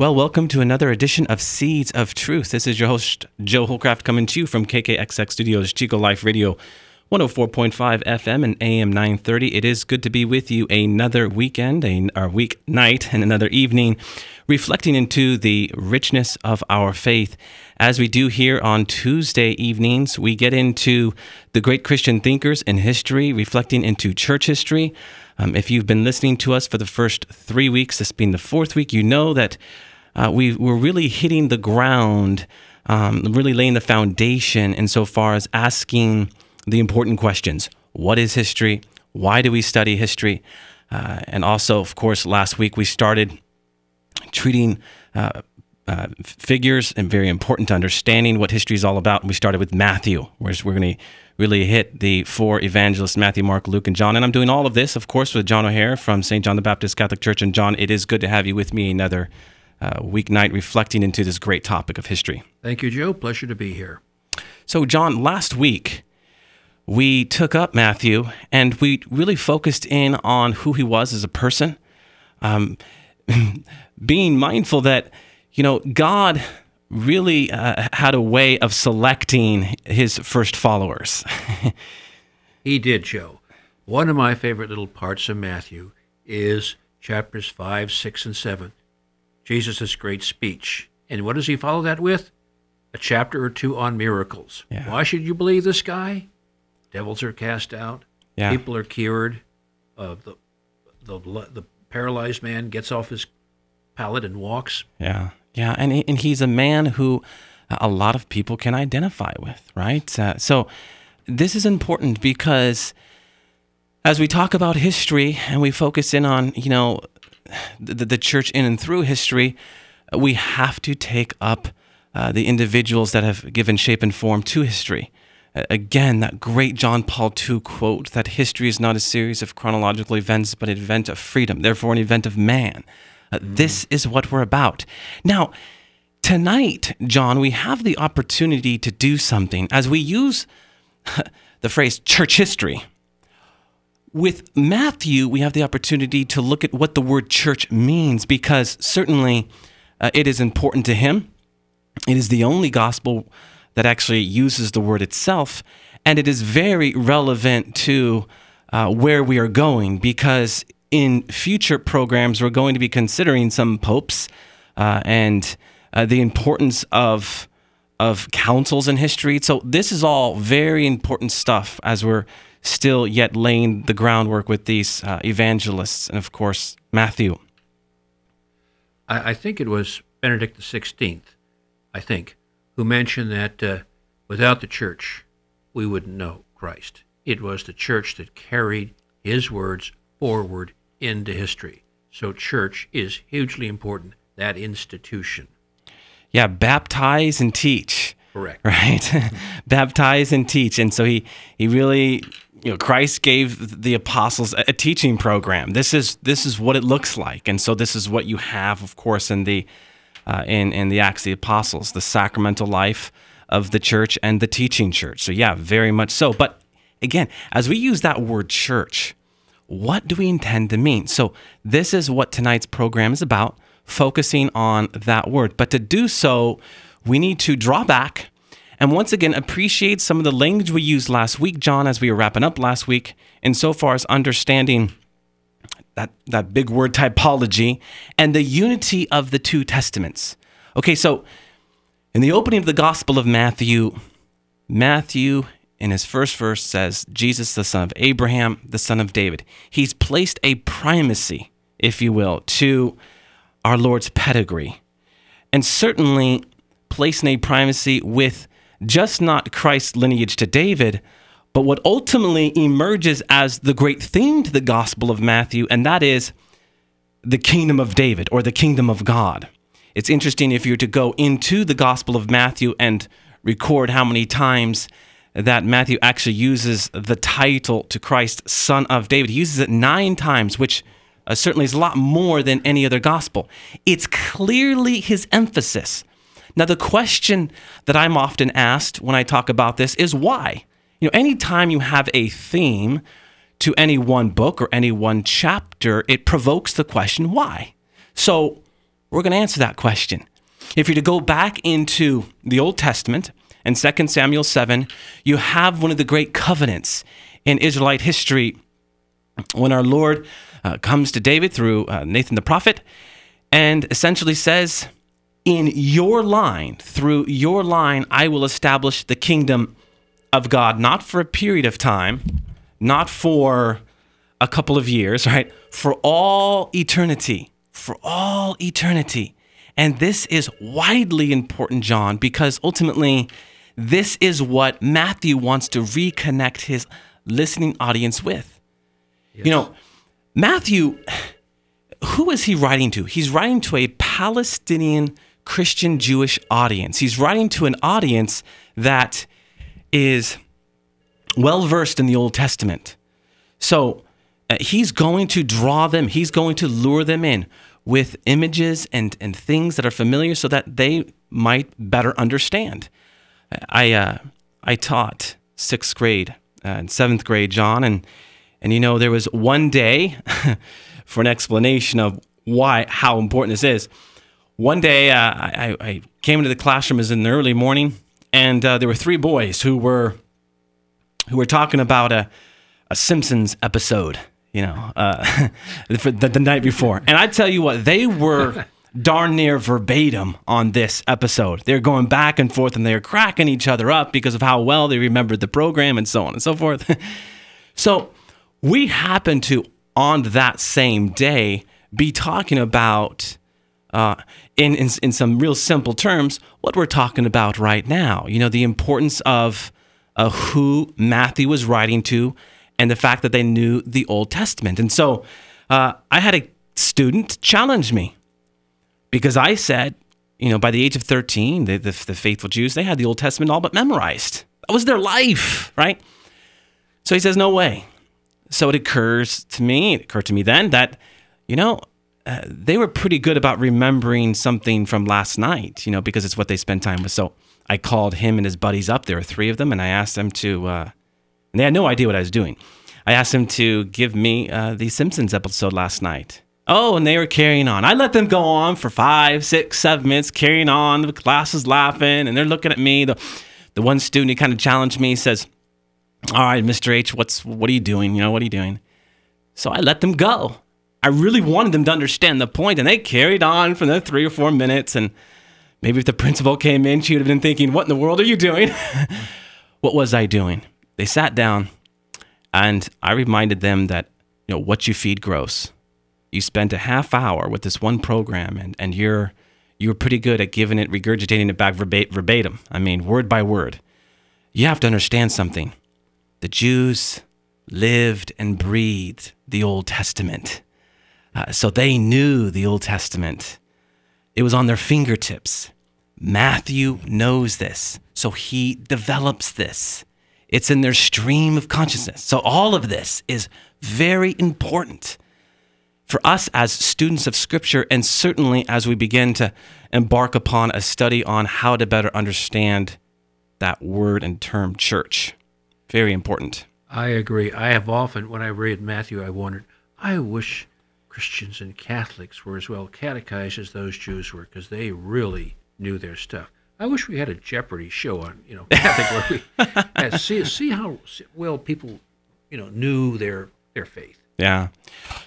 Well, welcome to another edition of Seeds of Truth. This is your host, Joe Hollcraft, coming to you from KKXX Studios, Chico Life Radio, 104.5 FM and AM 930. It is good to be with you another weekend, a, a week night, and another evening, reflecting into the richness of our faith. As we do here on Tuesday evenings, we get into the great Christian thinkers in history, reflecting into church history. Um, if you've been listening to us for the first three weeks, this being the fourth week, you know that uh, we, we're really hitting the ground, um, really laying the foundation insofar as asking the important questions What is history? Why do we study history? Uh, and also, of course, last week we started treating uh, uh, figures and very important to understanding what history is all about. We started with Matthew, where we're going to really hit the four evangelists Matthew, Mark, Luke, and John. And I'm doing all of this, of course, with John O'Hare from St. John the Baptist Catholic Church. And John, it is good to have you with me another uh, weeknight reflecting into this great topic of history. Thank you, Joe. Pleasure to be here. So, John, last week we took up Matthew and we really focused in on who he was as a person, um, being mindful that, you know, God really uh, had a way of selecting his first followers. he did, Joe. One of my favorite little parts of Matthew is chapters 5, 6, and 7. Jesus' great speech. And what does he follow that with? A chapter or two on miracles. Yeah. Why should you believe this guy? Devils are cast out. Yeah. People are cured. Uh, the, the, the paralyzed man gets off his pallet and walks. Yeah. Yeah. And, and he's a man who a lot of people can identify with, right? Uh, so this is important because as we talk about history and we focus in on, you know, the, the church in and through history, we have to take up uh, the individuals that have given shape and form to history. Again, that great John Paul II quote that history is not a series of chronological events, but an event of freedom, therefore, an event of man. Uh, mm. This is what we're about. Now, tonight, John, we have the opportunity to do something as we use the phrase church history. With Matthew, we have the opportunity to look at what the word church means because certainly uh, it is important to him. It is the only gospel that actually uses the word itself. And it is very relevant to uh, where we are going because in future programs, we're going to be considering some popes uh, and uh, the importance of of councils in history. So this is all very important stuff as we're still yet laying the groundwork with these uh, evangelists and of course Matthew. I, I, think it was Benedict XVI, I think, who mentioned that uh, without the church, we wouldn't know Christ. It was the church that carried his words forward into history. So, church is hugely important, that institution. Yeah, baptize and teach. Correct. Right? baptize and teach. And so he, he really you know Christ gave the apostles a, teaching program. This is this is what it looks like, and so this is what you have, of course, in the uh, in, in the Acts of the Apostles, the sacramental life of the church and the teaching church. So, yeah, very much so. But again, as we use that word church, what do we intend to mean? So, this is what tonight's program is about, focusing on that word. But to do so, we need to draw back and once again appreciate some of the language we used last week, John, as we were wrapping up last week, insofar as understanding that, that big word typology, and the unity of the two testaments. Okay, so in the opening of the Gospel of Matthew, Matthew in his first verse says, Jesus, the son of Abraham, the son of David. He's placed a primacy, if you will, to our Lord's pedigree. And certainly placing a primacy with just not Christ's lineage to David, but what ultimately emerges as the great theme to the Gospel of Matthew, and that is the kingdom of David or the kingdom of God. It's interesting if you were to go into the Gospel of Matthew and record how many times that Matthew actually uses the title to Christ, Son of David. He uses it nine times, which uh, certainly is a lot more than any other gospel. It's clearly his emphasis. Now, the question that I'm often asked when I talk about this is why? You know, anytime you have a theme to any one book or any one chapter, it provokes the question why. So, we're going to answer that question. If you're to go back into the Old Testament and 2 Samuel 7, you have one of the great covenants in Israelite history when our Lord uh, comes to David through uh, Nathan the prophet and essentially says, In your line, through your line, I will establish the kingdom of God, not for a period of time, not for a couple of years, right? For all eternity. For all eternity. And this is widely important, John, because ultimately, this is what Matthew wants to reconnect his listening audience with. Yes. You know, Matthew, who is he writing to? He's writing to a Palestinian Christian Jewish audience. He's writing to an audience that is well versed in the Old Testament. So uh, he's going to draw them, he's going to lure them in with images and, and things that are familiar so that they might better understand. I, uh, I taught sixth grade uh, and seventh grade, John, and, and you know, there was one day for an explanation of why, how important this is. One day uh, I, I, came into the classroom, was in the early morning, and uh, there were three boys who were, who were talking about a, a Simpsons episode you know, uh, the, the, night before. And I tell you what, they were darn near verbatim on this episode. They're going back and forth and they're cracking each other up because of how well they remembered the program and so on and so forth. so we happen to, on that same day, be talking about, uh, in, in, in some real simple terms, what we're talking about right now. You know, the importance of uh, who Matthew was writing to and the fact that they knew the Old Testament. And so uh, I had a student challenge me because I said, you know, by the age of 13, the, the, the faithful Jews, they had the Old Testament all but memorized. That was their life, right? So he says, no way. So it occurs to me, it occurred to me then that, you know, uh, they were pretty good about remembering something from last night, you know, because it's what they spend time with. So I called him and his buddies up. There were three of them, and I asked them to uh, and they had no idea what I was doing. I asked them to give me uh, the Simpsons episode last night. Oh, and they were carrying on. I let them go on for five, six, seven minutes, carrying on. The class is laughing, and they're looking at me. The, the one student who kind of challenged me says, "All right, Mr. H, what's what are you doing? You know, what are you doing?" So I let them go. I really wanted them to understand the point, and they carried on for the three or four minutes. And maybe if the principal came in, she would have been thinking, "What in the world are you doing?" what was I doing? They sat down and I reminded them that, you know, what you feed grows. You spent a half hour with this one program and, and you're you're pretty good at giving it, regurgitating it back verbatim. I mean, word by word. You have to understand something. The Jews lived and breathed the Old Testament. Uh, so they knew the Old Testament. It was on their fingertips. Matthew knows this, so he develops this. It's in their stream of consciousness. So all of this is very important for us as students of Scripture, and certainly as we begin to embark upon a study on how to better understand that word and term church. Very important. I agree. I have often, when I read Matthew, I wondered, I wish Christians and Catholics were as well catechized as those Jews were, because they really knew their stuff. I wish we had a Jeopardy show on, you know, Catholic where we see see how well people, you know, knew their their faith. Yeah.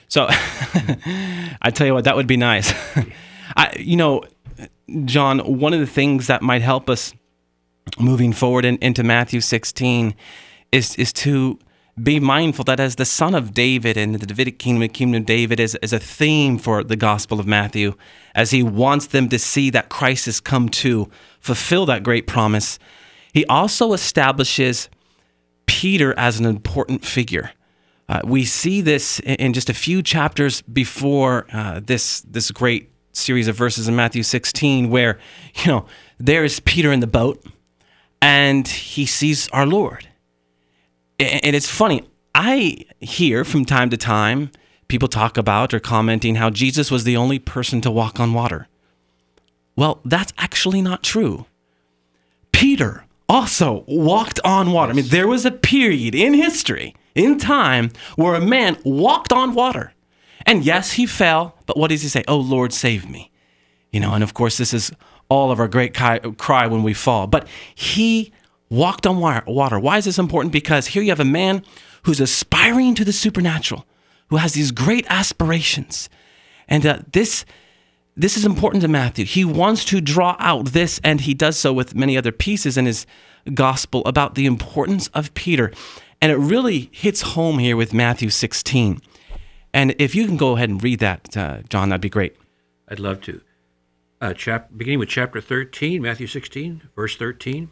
So I tell you what, that would be nice. I, you know, John, one of the things that might help us moving forward in, into Matthew 16 is is to be mindful that as the son of David and the Davidic kingdom, the kingdom of David is, is a theme for the Gospel of Matthew, as he wants them to see that Christ has come to fulfill that great promise. He also establishes Peter as an important figure. Uh, we see this in just a few chapters before uh, this this great series of verses in Matthew 16, where you know there is Peter in the boat, and he sees our Lord. And it's funny, I hear from time to time people talk about or commenting how Jesus was the only person to walk on water. Well, that's actually not true. Peter also walked on water. I mean, there was a period in history, in time, where a man walked on water. And yes, he fell, but what does he say? Oh, Lord, save me. You know, and of course, this is all of our great cry when we fall. But he walked on water. Why is this important? Because here you have a man who's aspiring to the supernatural, who has these great aspirations. And uh, this this is important to Matthew. He wants to draw out this, and he does so with many other pieces in his gospel about the importance of Peter. And it really hits home here with Matthew 16. And if you can go ahead and read that, uh, John, that'd be great. I'd love to. Uh, chap- beginning with chapter 13, Matthew 16, verse 13.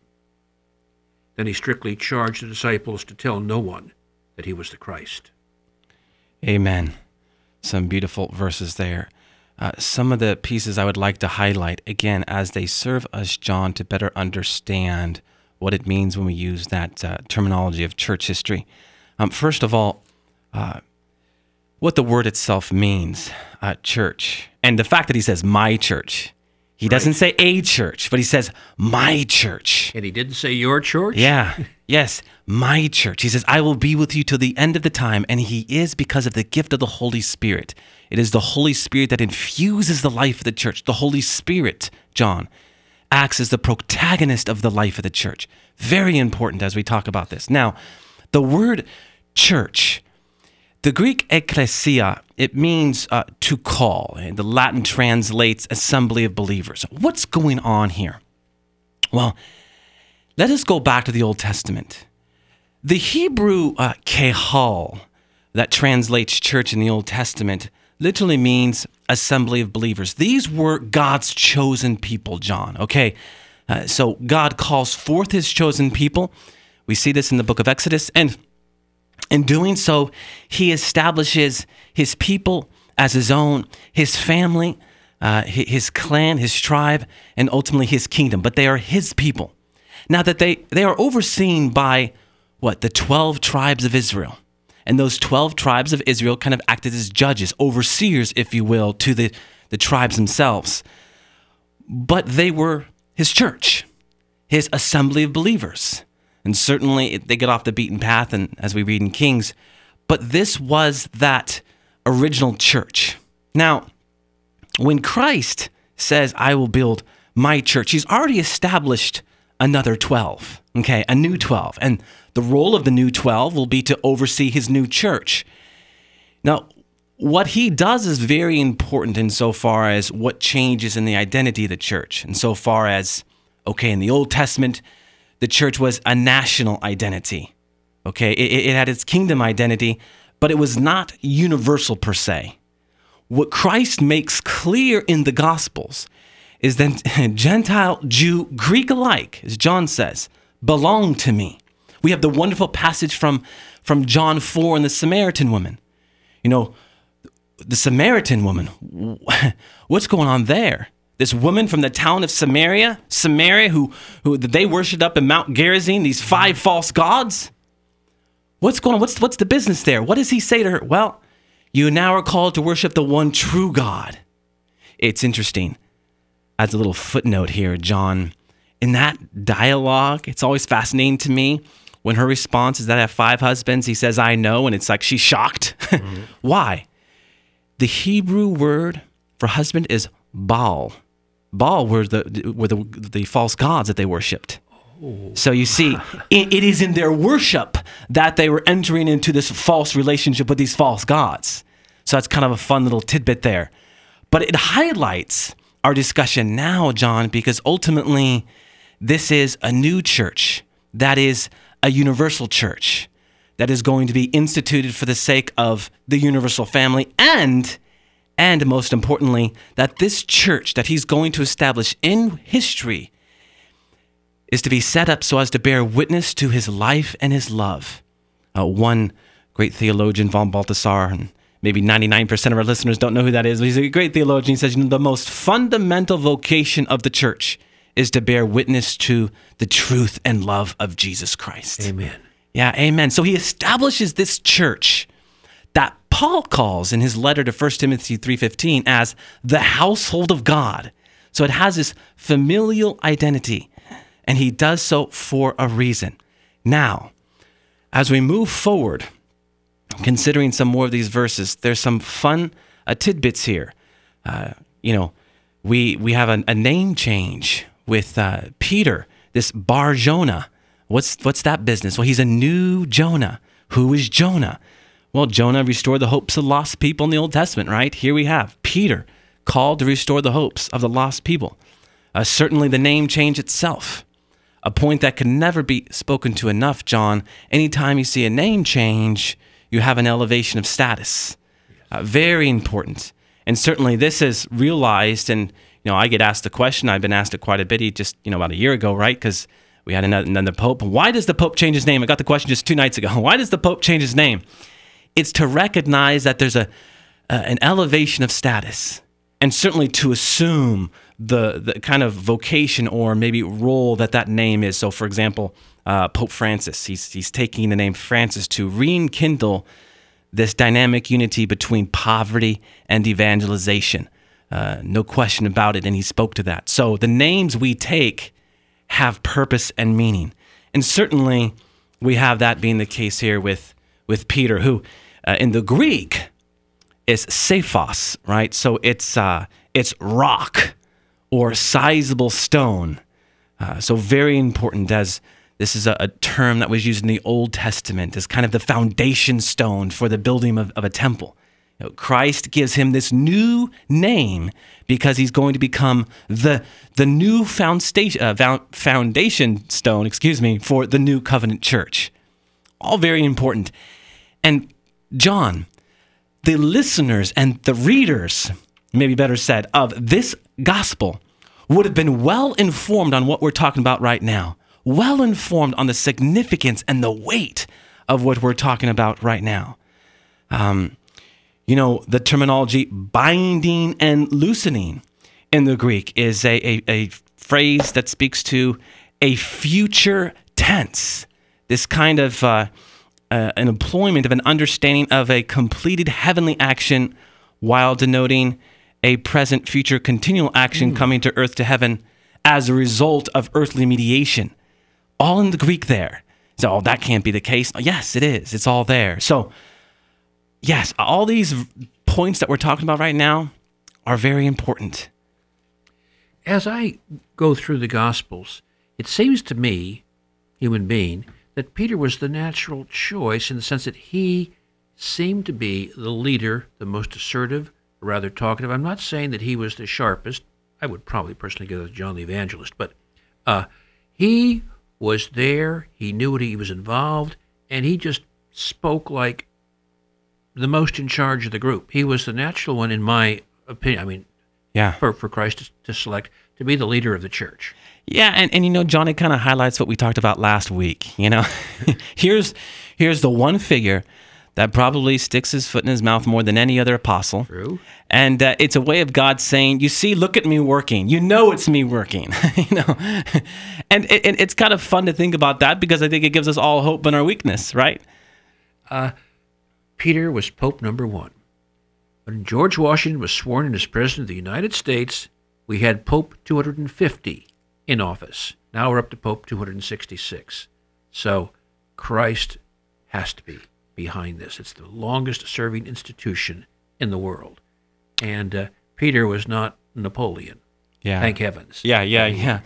Then he strictly charged the disciples to tell no one that he was the Christ. Amen. Some beautiful verses there. Uh, some of the pieces I would like to highlight again as they serve us, John, to better understand what it means when we use that uh, terminology of church history. Um, first of all, uh, what the word itself means, uh, church, and the fact that he says my church. He right. doesn't say a church, but he says my church. And he didn't say your church? Yeah. yes, my church. He says, I will be with you till the end of the time. And he is because of the gift of the Holy Spirit. It is the Holy Spirit that infuses the life of the church. The Holy Spirit, John, acts as the protagonist of the life of the church. Very important as we talk about this. Now, the word church the Greek ecclesia, it means uh, to call, and the Latin translates assembly of believers. What's going on here? Well, let us go back to the Old Testament. The Hebrew uh, kehal, that translates church in the Old Testament, literally means assembly of believers. These were God's chosen people, John. Okay, uh, so God calls forth his chosen people. We see this in the book of Exodus. And in doing so, he establishes his people as his own, his family, uh, his clan, his tribe, and ultimately his kingdom. But they are his people. Now that they, they are overseen by what? The 12 tribes of Israel. And those 12 tribes of Israel kind of acted as judges, overseers, if you will, to the, the tribes themselves. But they were his church, his assembly of believers. And certainly they get off the beaten path, and as we read in Kings, but this was that original church. Now, when Christ says, I will build my church, he's already established another 12, okay, a new 12. And the role of the new 12 will be to oversee his new church. Now, what he does is very important insofar as what changes in the identity of the church, insofar as, okay, in the Old Testament, the church was a national identity. Okay, it, it had its kingdom identity, but it was not universal per se. What Christ makes clear in the Gospels is that Gentile, Jew, Greek alike, as John says, belong to me. We have the wonderful passage from, from John 4 and the Samaritan woman. You know, the Samaritan woman, what's going on there? This woman from the town of Samaria, Samaria, who, who they worshipped up in Mount Gerizim, these five false gods. What's going on? What's, what's the business there? What does he say to her? Well, you now are called to worship the one true God. It's interesting. As a little footnote here, John in that dialogue, it's always fascinating to me when her response is that I have five husbands. He says, I know. And it's like she's shocked. Mm-hmm. Why? The Hebrew word for husband is Baal. Baal were the, were the, the false gods that they worshipped. So you see, it, it is in their worship that they were entering into this false relationship with these false gods. So that's kind of a fun little tidbit there. But it highlights our discussion now, John, because ultimately this is a new church that is a universal church that is going to be instituted for the sake of the universal family and and most importantly that this church that he's going to establish in history is to be set up so as to bear witness to his life and his love. Uh, one great theologian, von Balthasar, and maybe 99% of our listeners don't know who that is, but he's a great theologian. He says, you know, the most fundamental vocation of the church is to bear witness to the truth and love of Jesus Christ. Amen. Yeah, amen. So he establishes this church that Paul calls in his letter to 1 Timothy 3:15 as the household of God. So it has this familial identity and he does so for a reason. Now, as we move forward, considering some more of these verses, there's some fun uh, tidbits here. Uh, you know, we we have a, a name change with uh, Peter, this Bar Jonah. What's what's that business? Well, he's a new Jonah. Who is Jonah? Well, Jonah restored the hopes of lost people in the Old Testament, right? Here we have Peter called to restore the hopes of the lost people. Uh, certainly, the name change itself a point that can never be spoken to enough, John. Anytime you see a name change, you have an elevation of status. Uh, very important. And certainly this is realized, and you know, I get asked the question. I've been asked it quite a bit, just you know, about a year ago, right? Because we had another, another pope. Why does the pope change his name? I got the question just two nights ago. Why does the pope change his name? It's to recognize that there's a uh, an elevation of status, and certainly to assume the the kind of vocation or maybe role that that name is. So, for example, uh, Pope Francis, he's he's taking the name Francis to rekindle this dynamic unity between poverty and evangelization. Uh, no question about it, and he spoke to that. So the names we take have purpose and meaning, and certainly we have that being the case here with with Peter, who uh, in the Greek is Cephas, right? So it's uh, it's rock or sizable stone. Uh, so, very important as this is a, a, term that was used in the Old Testament as kind of the foundation stone for the building of, of a temple. You know, Christ gives him this new name because he's going to become the, the new foundation, uh, foundation stone, excuse me, for the new covenant church. All very important. And John, the listeners and the readers maybe better said, of this gospel would have been well informed on what we're talking about right now, well informed on the significance and the weight of what we're talking about right now. Um, you know, the terminology binding and loosening in the Greek is a, a, a phrase that speaks to a future tense, this kind of uh, uh, an employment of an understanding of a completed heavenly action while denoting a present, future, continual action mm. coming to earth to heaven as a result of earthly mediation. All in the Greek there. So, oh, that can't be the case. Yes, it is. It's all there. So, yes, all these points that we're talking about right now are very important. As I go through the Gospels, it seems to me, human being, that Peter was the natural choice in the sense that he seemed to be the leader, the most assertive, rather talkative. I'm not saying that he was the sharpest. I would probably personally go with John the Evangelist, but uh, he was there. He knew what he was involved, and he just spoke like the most in charge of the group. He was the natural one, in my opinion. I mean, yeah, for for Christ to, to select to be the leader of the church. Yeah, and, and you know, Johnny kind of highlights what we talked about last week. You know, here's here's the one figure that probably sticks his foot in his mouth more than any other apostle. True. And uh, it's a way of God saying, "You see, look at me working. You know it's me working." you know, and it, it, it's kind of fun to think about that because I think it gives us all hope in our weakness, right? Uh, Peter was Pope number one. When George Washington was sworn in as President of the United States, we had Pope 250. In office. Now we're up to Pope 266. So Christ has to be behind this. It's the longest serving institution in the world. And uh, Peter was not Napoleon. Yeah. Thank heavens. Yeah, yeah, yeah.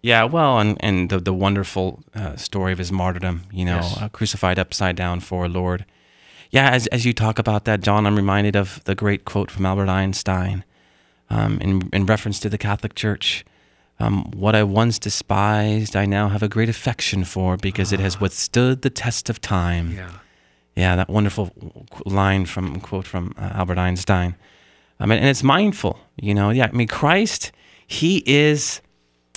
Yeah, well, and, and the, the wonderful uh, story of his martyrdom, you know, Yes. uh, crucified upside down for Lord. Yeah, as, as you talk about that, John, I'm reminded of the great quote from Albert Einstein um, in, in reference to the Catholic Church. Um, what I once despised, I now have a great affection for because it has withstood the test of time. Yeah. Yeah, that wonderful line from quote from uh, Albert Einstein. I mean, and it's mindful, you know. Yeah, I mean, Christ, He is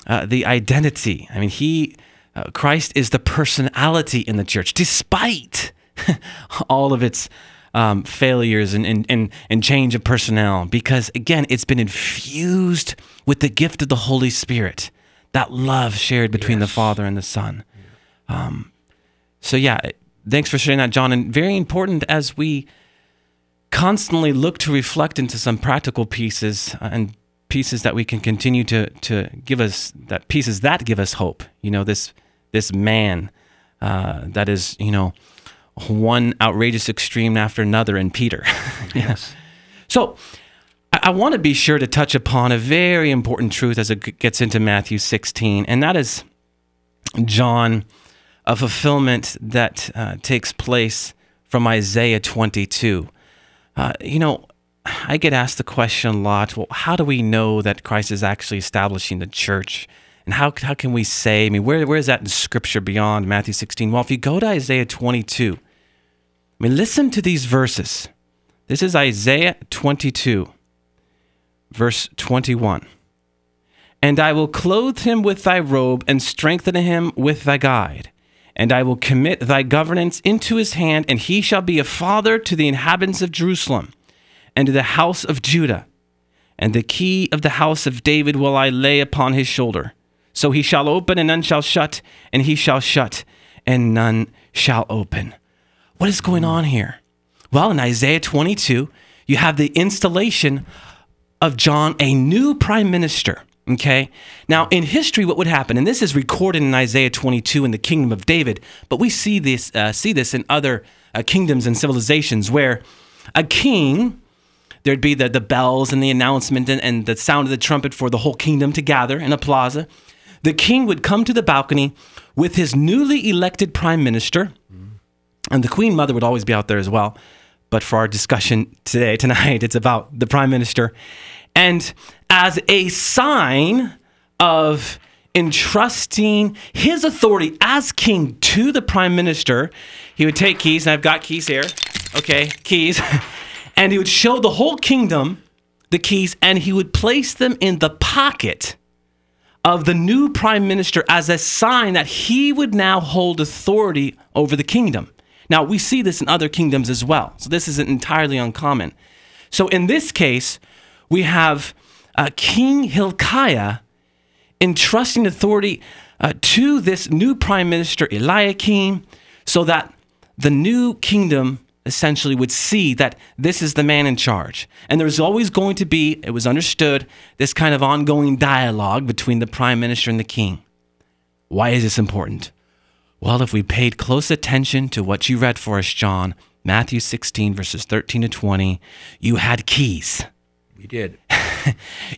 uh, the identity. I mean, He, uh, Christ is the personality in the church, despite all of its um, failures and, and, and, and change of personnel, because again, it's been infused with the gift of the Holy Spirit, that love shared between the Father and the Son. Um, so yeah, thanks for sharing that, John. And very important as we constantly look to reflect into some practical pieces uh, and pieces that we can continue to to give us that pieces that give us hope. You know, this this man uh, that is you know one outrageous extreme after another in Peter. Yes. So I, I want to be sure to touch upon a very important truth as it gets into Matthew 16, and that is John, a fulfillment that uh, takes place from Isaiah 22. Uh, you know, I get asked the question a lot well, how do we know that Christ is actually establishing the church? And how, how can we say, I mean, where, where is that in Scripture beyond Matthew 16? Well, if you go to Isaiah 22, I mean, listen to these verses. This is Isaiah 22, verse 21. And I will clothe him with thy robe and strengthen him with thy guide. And I will commit thy governance into his hand, and he shall be a father to the inhabitants of Jerusalem and to the house of Judah. And the key of the house of David will I lay upon his shoulder. So he shall open, and none shall shut, and he shall shut, and none shall open. What is going on here? Well, in Isaiah 22, you have the installation of John, a new prime minister. Okay. Now, in history, what would happen, and this is recorded in Isaiah 22 in the kingdom of David, but we see this uh, see this in other uh, kingdoms and civilizations where a king there'd be the, the bells and the announcement and, and the sound of the trumpet for the whole kingdom to gather in a plaza. The king would come to the balcony with his newly elected prime minister, and the queen mother would always be out there as well. But for our discussion today, tonight, it's about the prime minister. And as a sign of entrusting his authority as king to the prime minister, he would take keys, and I've got keys here. Okay, keys. And he would show the whole kingdom the keys, and he would place them in the pocket of the new prime minister as a sign that he would now hold authority over the kingdom. Now, we see this in other kingdoms as well. So, this isn't entirely uncommon. So, in this case, we have uh, King Hilkiah entrusting authority uh, to this new prime minister, Eliakim, so that the new kingdom essentially would see that this is the man in charge. And there's always going to be, it was understood, this kind of ongoing dialogue between the prime minister and the king. Why is this important? Well, if we paid close attention to what you read for us, John, Matthew 16, verses 13 to 20, you had keys. We did.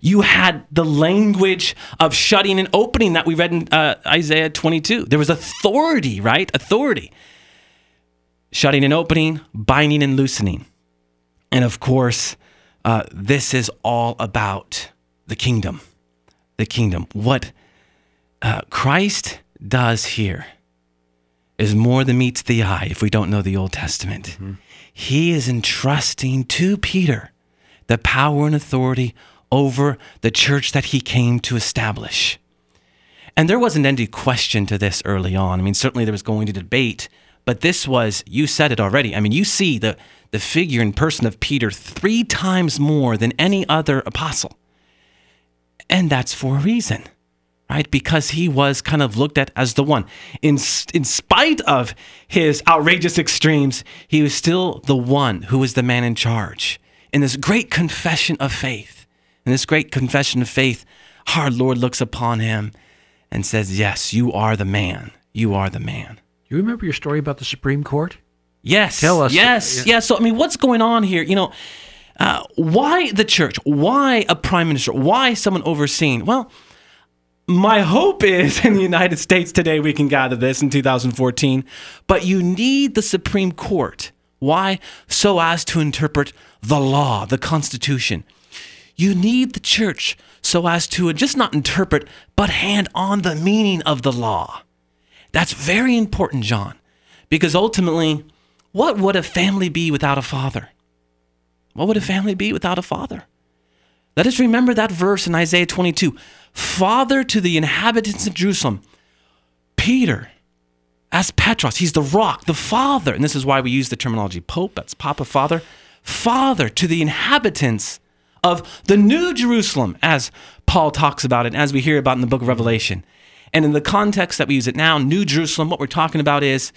You had the language of shutting and opening that we read in uh, Isaiah 22. There was authority, right? Authority. Shutting and opening, binding and loosening. And of course, uh, this is all about the kingdom. The kingdom. What uh, Christ does here is more than meets the eye if we don't know the Old Testament. Mm-hmm. He is entrusting to Peter the power and authority over the church that he came to establish. And there wasn't any question to this early on. I mean, certainly there was going to debate, but this was, you said it already. I mean, you see the, the figure and person of Peter three times more than any other apostle. And that's for a reason, right? Because he was kind of looked at as the one. In, in spite of his outrageous extremes, he was still the one who was the man in charge. In this great confession of faith, in this great confession of faith, our Lord looks upon him and says, Yes, you are the man. You are the man. You remember your story about the Supreme Court? Yes. Tell us. Yes. Yes. So, I mean, what's going on here? You know, uh, why the church? Why a prime minister? Why someone overseeing? Well, my hope is in the United States today we can gather this in 2014, but you need the Supreme Court. Why? So as to interpret the law, the Constitution. You need the church so as to just not interpret, but hand on the meaning of the law. That's very important, John, because ultimately, what would a family be without a father? What would a family be without a father? Let us remember that verse in Isaiah 22 Father to the inhabitants of Jerusalem. Peter, as Petros, he's the rock, the father. And this is why we use the terminology Pope, that's Papa, Father. Father to the inhabitants of the New Jerusalem, as Paul talks about it, as we hear about in the book of Revelation. And in the context that we use it now, New Jerusalem, what we're talking about is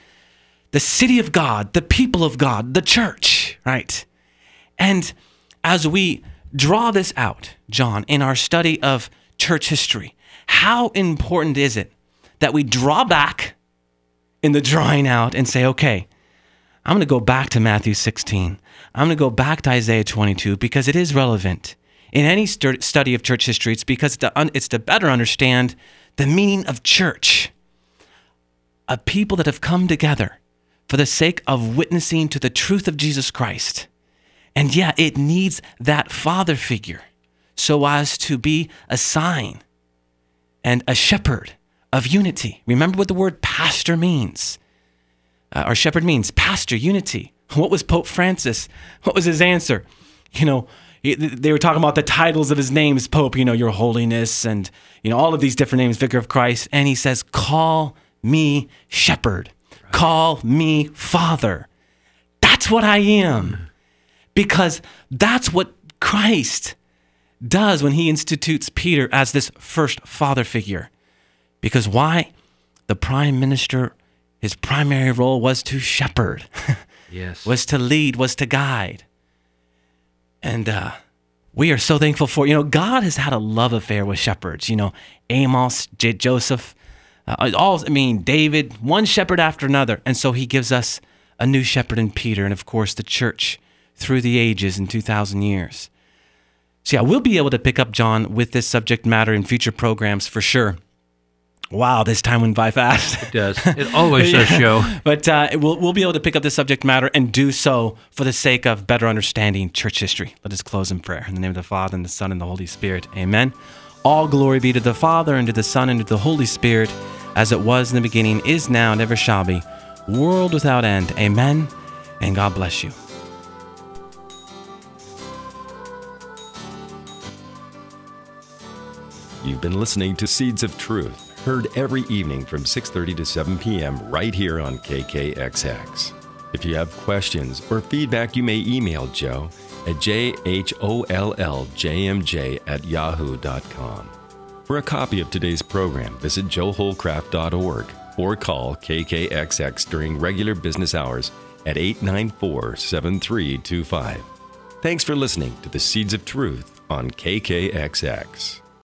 the city of God, the people of God, the church, right? And as we draw this out, John, in our study of church history, how important is it that we draw back in the drawing out and say, okay, I'm going to go back to Matthew 16. I'm going to go back to Isaiah 22 because it is relevant. In any stu- study of church history, it's because it's to, un- it's to better understand the meaning of church. A people that have come together for the sake of witnessing to the truth of Jesus Christ. And yeah, it needs that father figure so as to be a sign and a shepherd of unity. Remember what the word pastor means. Uh, or shepherd means pastor, unity. What was Pope Francis? What was his answer? You know, they were talking about the titles of his names, Pope, you know, Your Holiness, and, you know, all of these different names, Vicar of Christ. And he says, Call me shepherd, call me father. That's what I am. Because that's what Christ does when he institutes Peter as this first father figure. Because why? The prime minister, his primary role was to shepherd, Yes. was to lead, was to guide. And uh, we are so thankful for, you know, God has had a love affair with shepherds. You know, Amos, J- Joseph, uh, all, I mean, David, one shepherd after another. And so he gives us a new shepherd in Peter, and of course, the church through the ages in 2,000 years. So, yeah, we'll be able to pick up John with this subject matter in future programs for sure. Wow, this time went by fast. It does. It always does show. But uh, we'll, we'll be able to pick up the subject matter and do so for the sake of better understanding church history. Let us close in prayer. In the name of the Father, and the Son, and the Holy Spirit. Amen. All glory be to the Father, and to the Son, and to the Holy Spirit, as it was in the beginning, is now, and ever shall be, world without end. Amen. And God bless you. You've been listening to Seeds of Truth, heard every evening from 6:30 to 7 p.m. right here on KKXX. If you have questions or feedback, you may email Joe at jholljmj at yahoo.com. For a copy of today's program, visit joehollcraft.org or call KKXX during regular business hours at 894 7325. Thanks for listening to the Seeds of Truth on KKXX.